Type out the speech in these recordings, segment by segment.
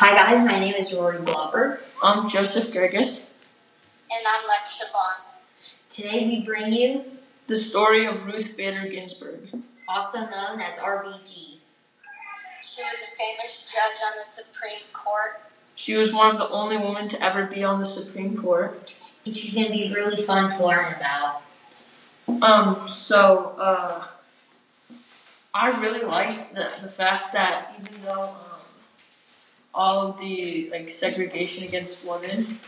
Hi guys, my name is Rory Glover. I'm Joseph Gerges. And I'm Lex Chabon. Today we bring you The story of Ruth Bader Ginsburg. also known as RBG. She was a famous judge on the Supreme Court. She was one of the only women to ever be on the Supreme Court. And she's gonna be really fun to learn about. Um, so, uh, I really like the, the fact that even though, um, all of the, like, segregation against women,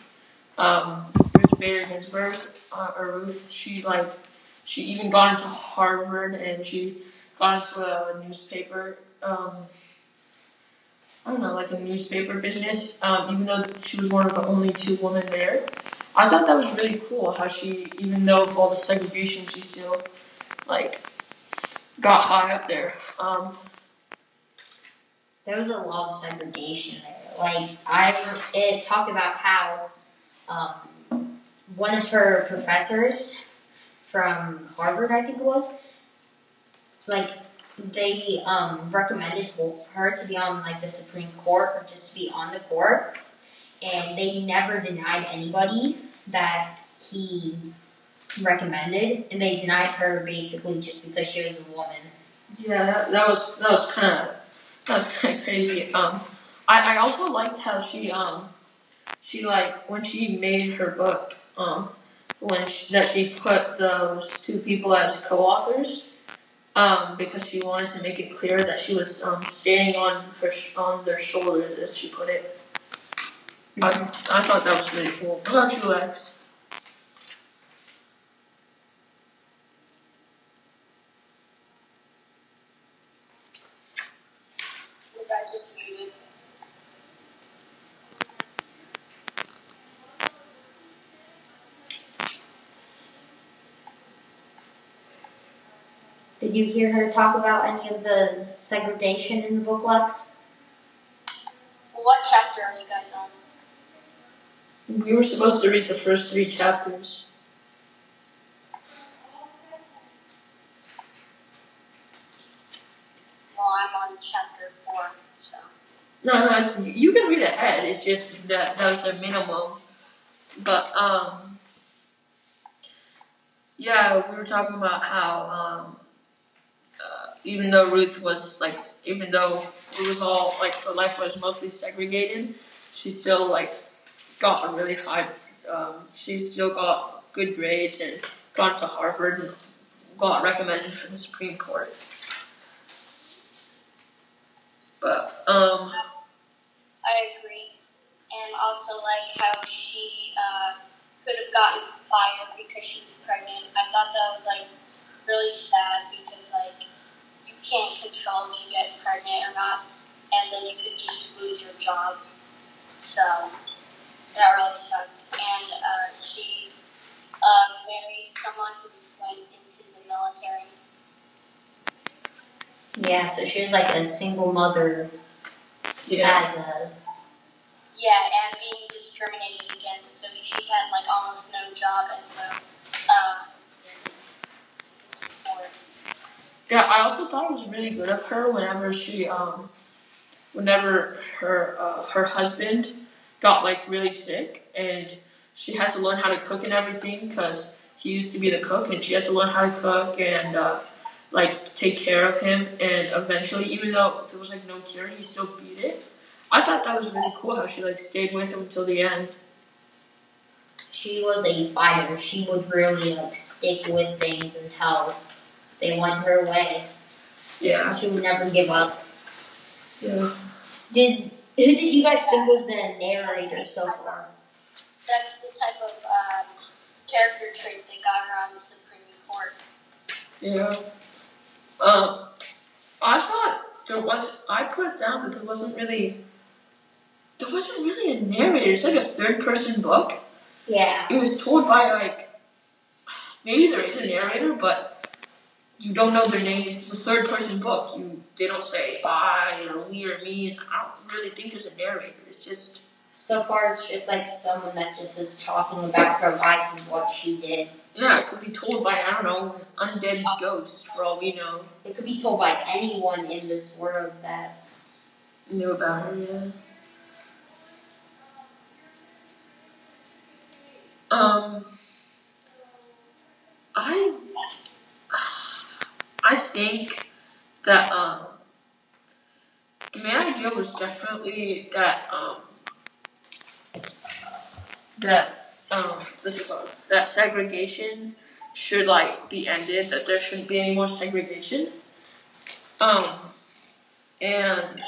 um, Ruth Bader Ginsburg, uh, or Ruth, she, like, she even got into Harvard and she got into a newspaper, um, I don't know, like a newspaper business, um, even though she was one of the only two women there. I thought that was really cool how she, even though of all the segregation, she still, like, got high up there. Um, There was a lot of segregation there. Like I, it talked about how um, one of her professors from Harvard, I think it was, like they um, recommended her to be on like the Supreme Court or just to be on the court, and they never denied anybody that he recommended, and they denied her basically just because she was a woman. yeah, that, that was that was kind of that was kind of crazy. Um, I, I also liked how she um she like when she made her book um when she, that she put those two people as co-authors um because she wanted to make it clear that she was um standing on her on their shoulders as she put it. I, I thought that was really cool. What about you, Lex? Who got just muted. Did you hear her talk about any of the segregation in the book, Lex? What chapter are you guys on? We were supposed to read the first three chapters. Well, I'm on chapter four, so. No, no, you can read ahead. It's just that that was the minimum. But um, yeah, we were talking about how um, even though Ruth was like, even though it was all like her life was mostly segregated, she still like got a really high. Um, she still got good grades and got to Harvard and got recommended for the Supreme Court. But um. I agree. And also, like, how she uh, could have gotten fired because she was pregnant. I thought that was, like, control if you get pregnant or not, and then you could just lose your job. So, that really sucked. And uh, she uh, married someone who went into the military. Yeah, so she was like a single mother Yeah. as a Yeah, and being discriminated against, so she had, like, almost no job and no, uh, support. Yeah, I also thought it was really good of her whenever she um whenever her uh, her husband got like really sick and she had to learn how to cook and everything because he used to be the cook and she had to learn how to cook and uh, like take care of him and eventually even though there was like no cure he still beat it. I thought that was really cool how she like stayed with him until the end. she was a fighter. She would really like stick with things until they went her way. Yeah. She would never give up. Yeah. Did who did you guys think was the narrator so far? That's the type of um, character trait that got her on the Supreme Court. Yeah. Um, I thought there was. I put it down that there wasn't really. There wasn't really a narrator. It's like a third-person book. Yeah. It was told by like. Maybe there is a narrator, but you don't know their names. It's a third person book. You they don't say I or we or me. And I don't really think there's a narrator. It's just so far it's just like someone that just is talking about her life and what she did. Yeah, it could be told by I don't know undead ghost for all we know. It could be told by anyone in this world that knew about her. Yeah. Um, I I think that um, the main idea was definitely that um, that um, what's it called? That segregation should like be ended. That there shouldn't be any more segregation. Um, and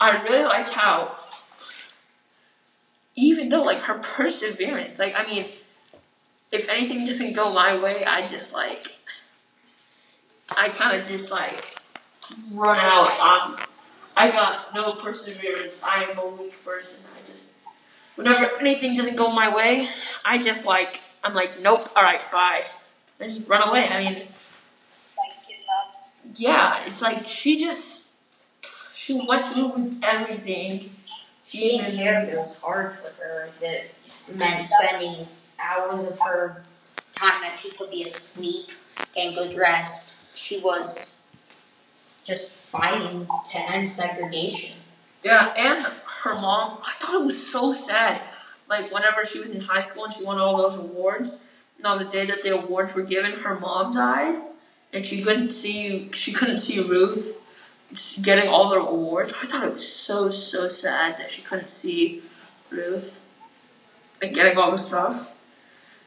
I really liked how even though like her perseverance, like I mean, if anything doesn't go my way, I just like I kind of just like run out. Um, I got no perseverance. I am a weak person. I just whenever anything doesn't go my way, I just like I'm like nope. All right, bye. I just run away. I mean, Like give up. yeah, it's like she just she went through with everything. She didn't care if it was hard for her. That meant spending hours of her time that she could be asleep, getting good rest. She was just fighting to end segregation. Yeah, and her mom. I thought it was so sad. Like whenever she was in high school and she won all those awards, and on the day that the awards were given, her mom died, and she couldn't see. She couldn't see Ruth getting all the awards. I thought it was so so sad that she couldn't see Ruth and getting all the stuff.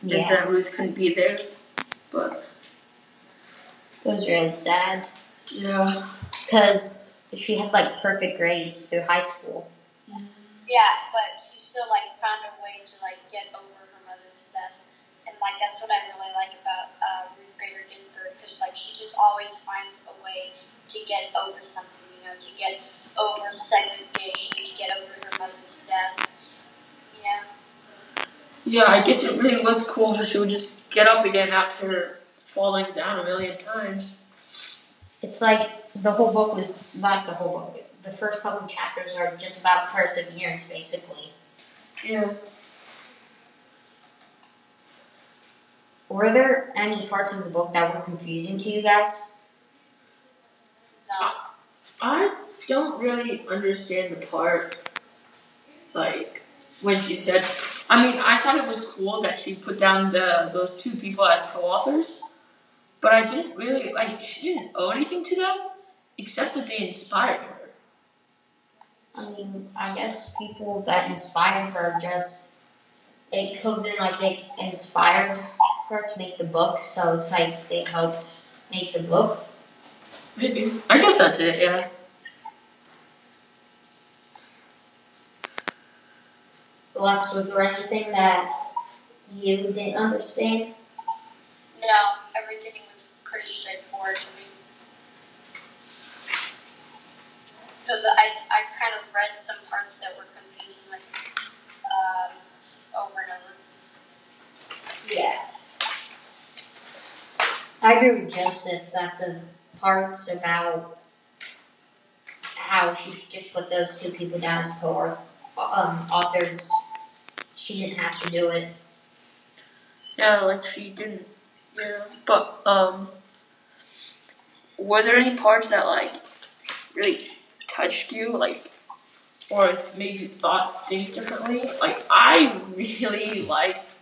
And that Ruth couldn't be there. But it was really sad yeah, because she had like perfect grades through high school. Yeah, but she still like found a way to like get over her mother's death, and like that's what I really like about uh, Ruth Bader Ginsburg, because like she just always finds a way to get over something, you know, to get over segregation, to get over her mother's death, you know. yeah. I guess it really was cool how she would just get up again after falling down a million times. It's like the whole book was not the whole book. The first couple chapters are just about perseverance, basically. Yeah. Were there any parts of the book that were confusing to you guys? No, I don't really understand the part, like when she said. I mean, I thought it was cool that she put down the those two people as co-authors, but I didn't really like. She didn't owe anything to them, except that they inspired her. I mean, I guess people that inspired her just it could have been like they inspired her to make the book, so it's like they helped make the book. Maybe. I guess that's it. Yeah. Lex, was there anything that you didn't understand? no, everything was pretty straightforward to me. Because I, I kind of read some parts that were confusing, like um, over and over. Yeah. I agree with Joseph that the parts about how she just put those two people down as co um, authors, she didn't have to do it. Yeah, like she didn't. Yeah, but um, were there any parts that like really touched you, like, or made you thought think differently? Like, I really liked,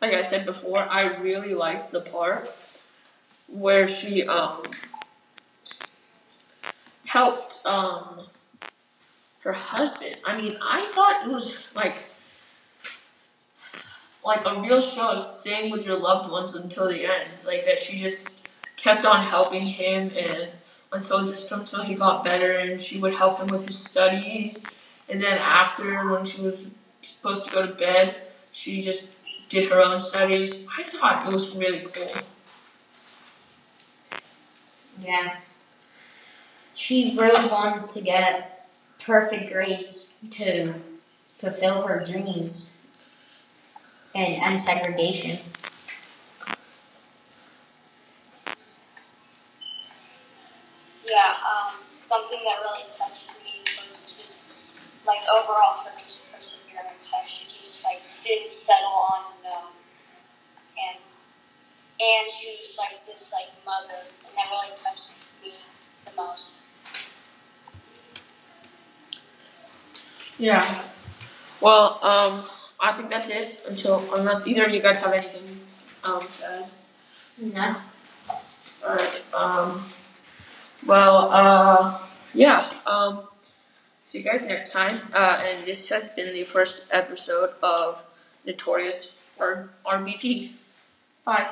like I said before, I really liked the part where she um helped um her husband. I mean, I thought it was like like a real show of staying with your loved ones until the end. Like that she just kept on helping him and until just until he got better and she would help him with his studies. And then after when she was supposed to go to bed, she just did her own studies. I thought it was really cool. Yeah. She really wanted to get perfect grades to fulfill her dreams and end segregation. Overall her just perseverance. How she just like didn't settle on no, and and she was like this like mother, and that really touched me the most. Yeah. Well, um, I think that's it until unless either of you guys have anything um to add. No. Alright, um well uh yeah, um see you guys next time. Uh and this has been the first episode of Notorious R- RBG. Bye.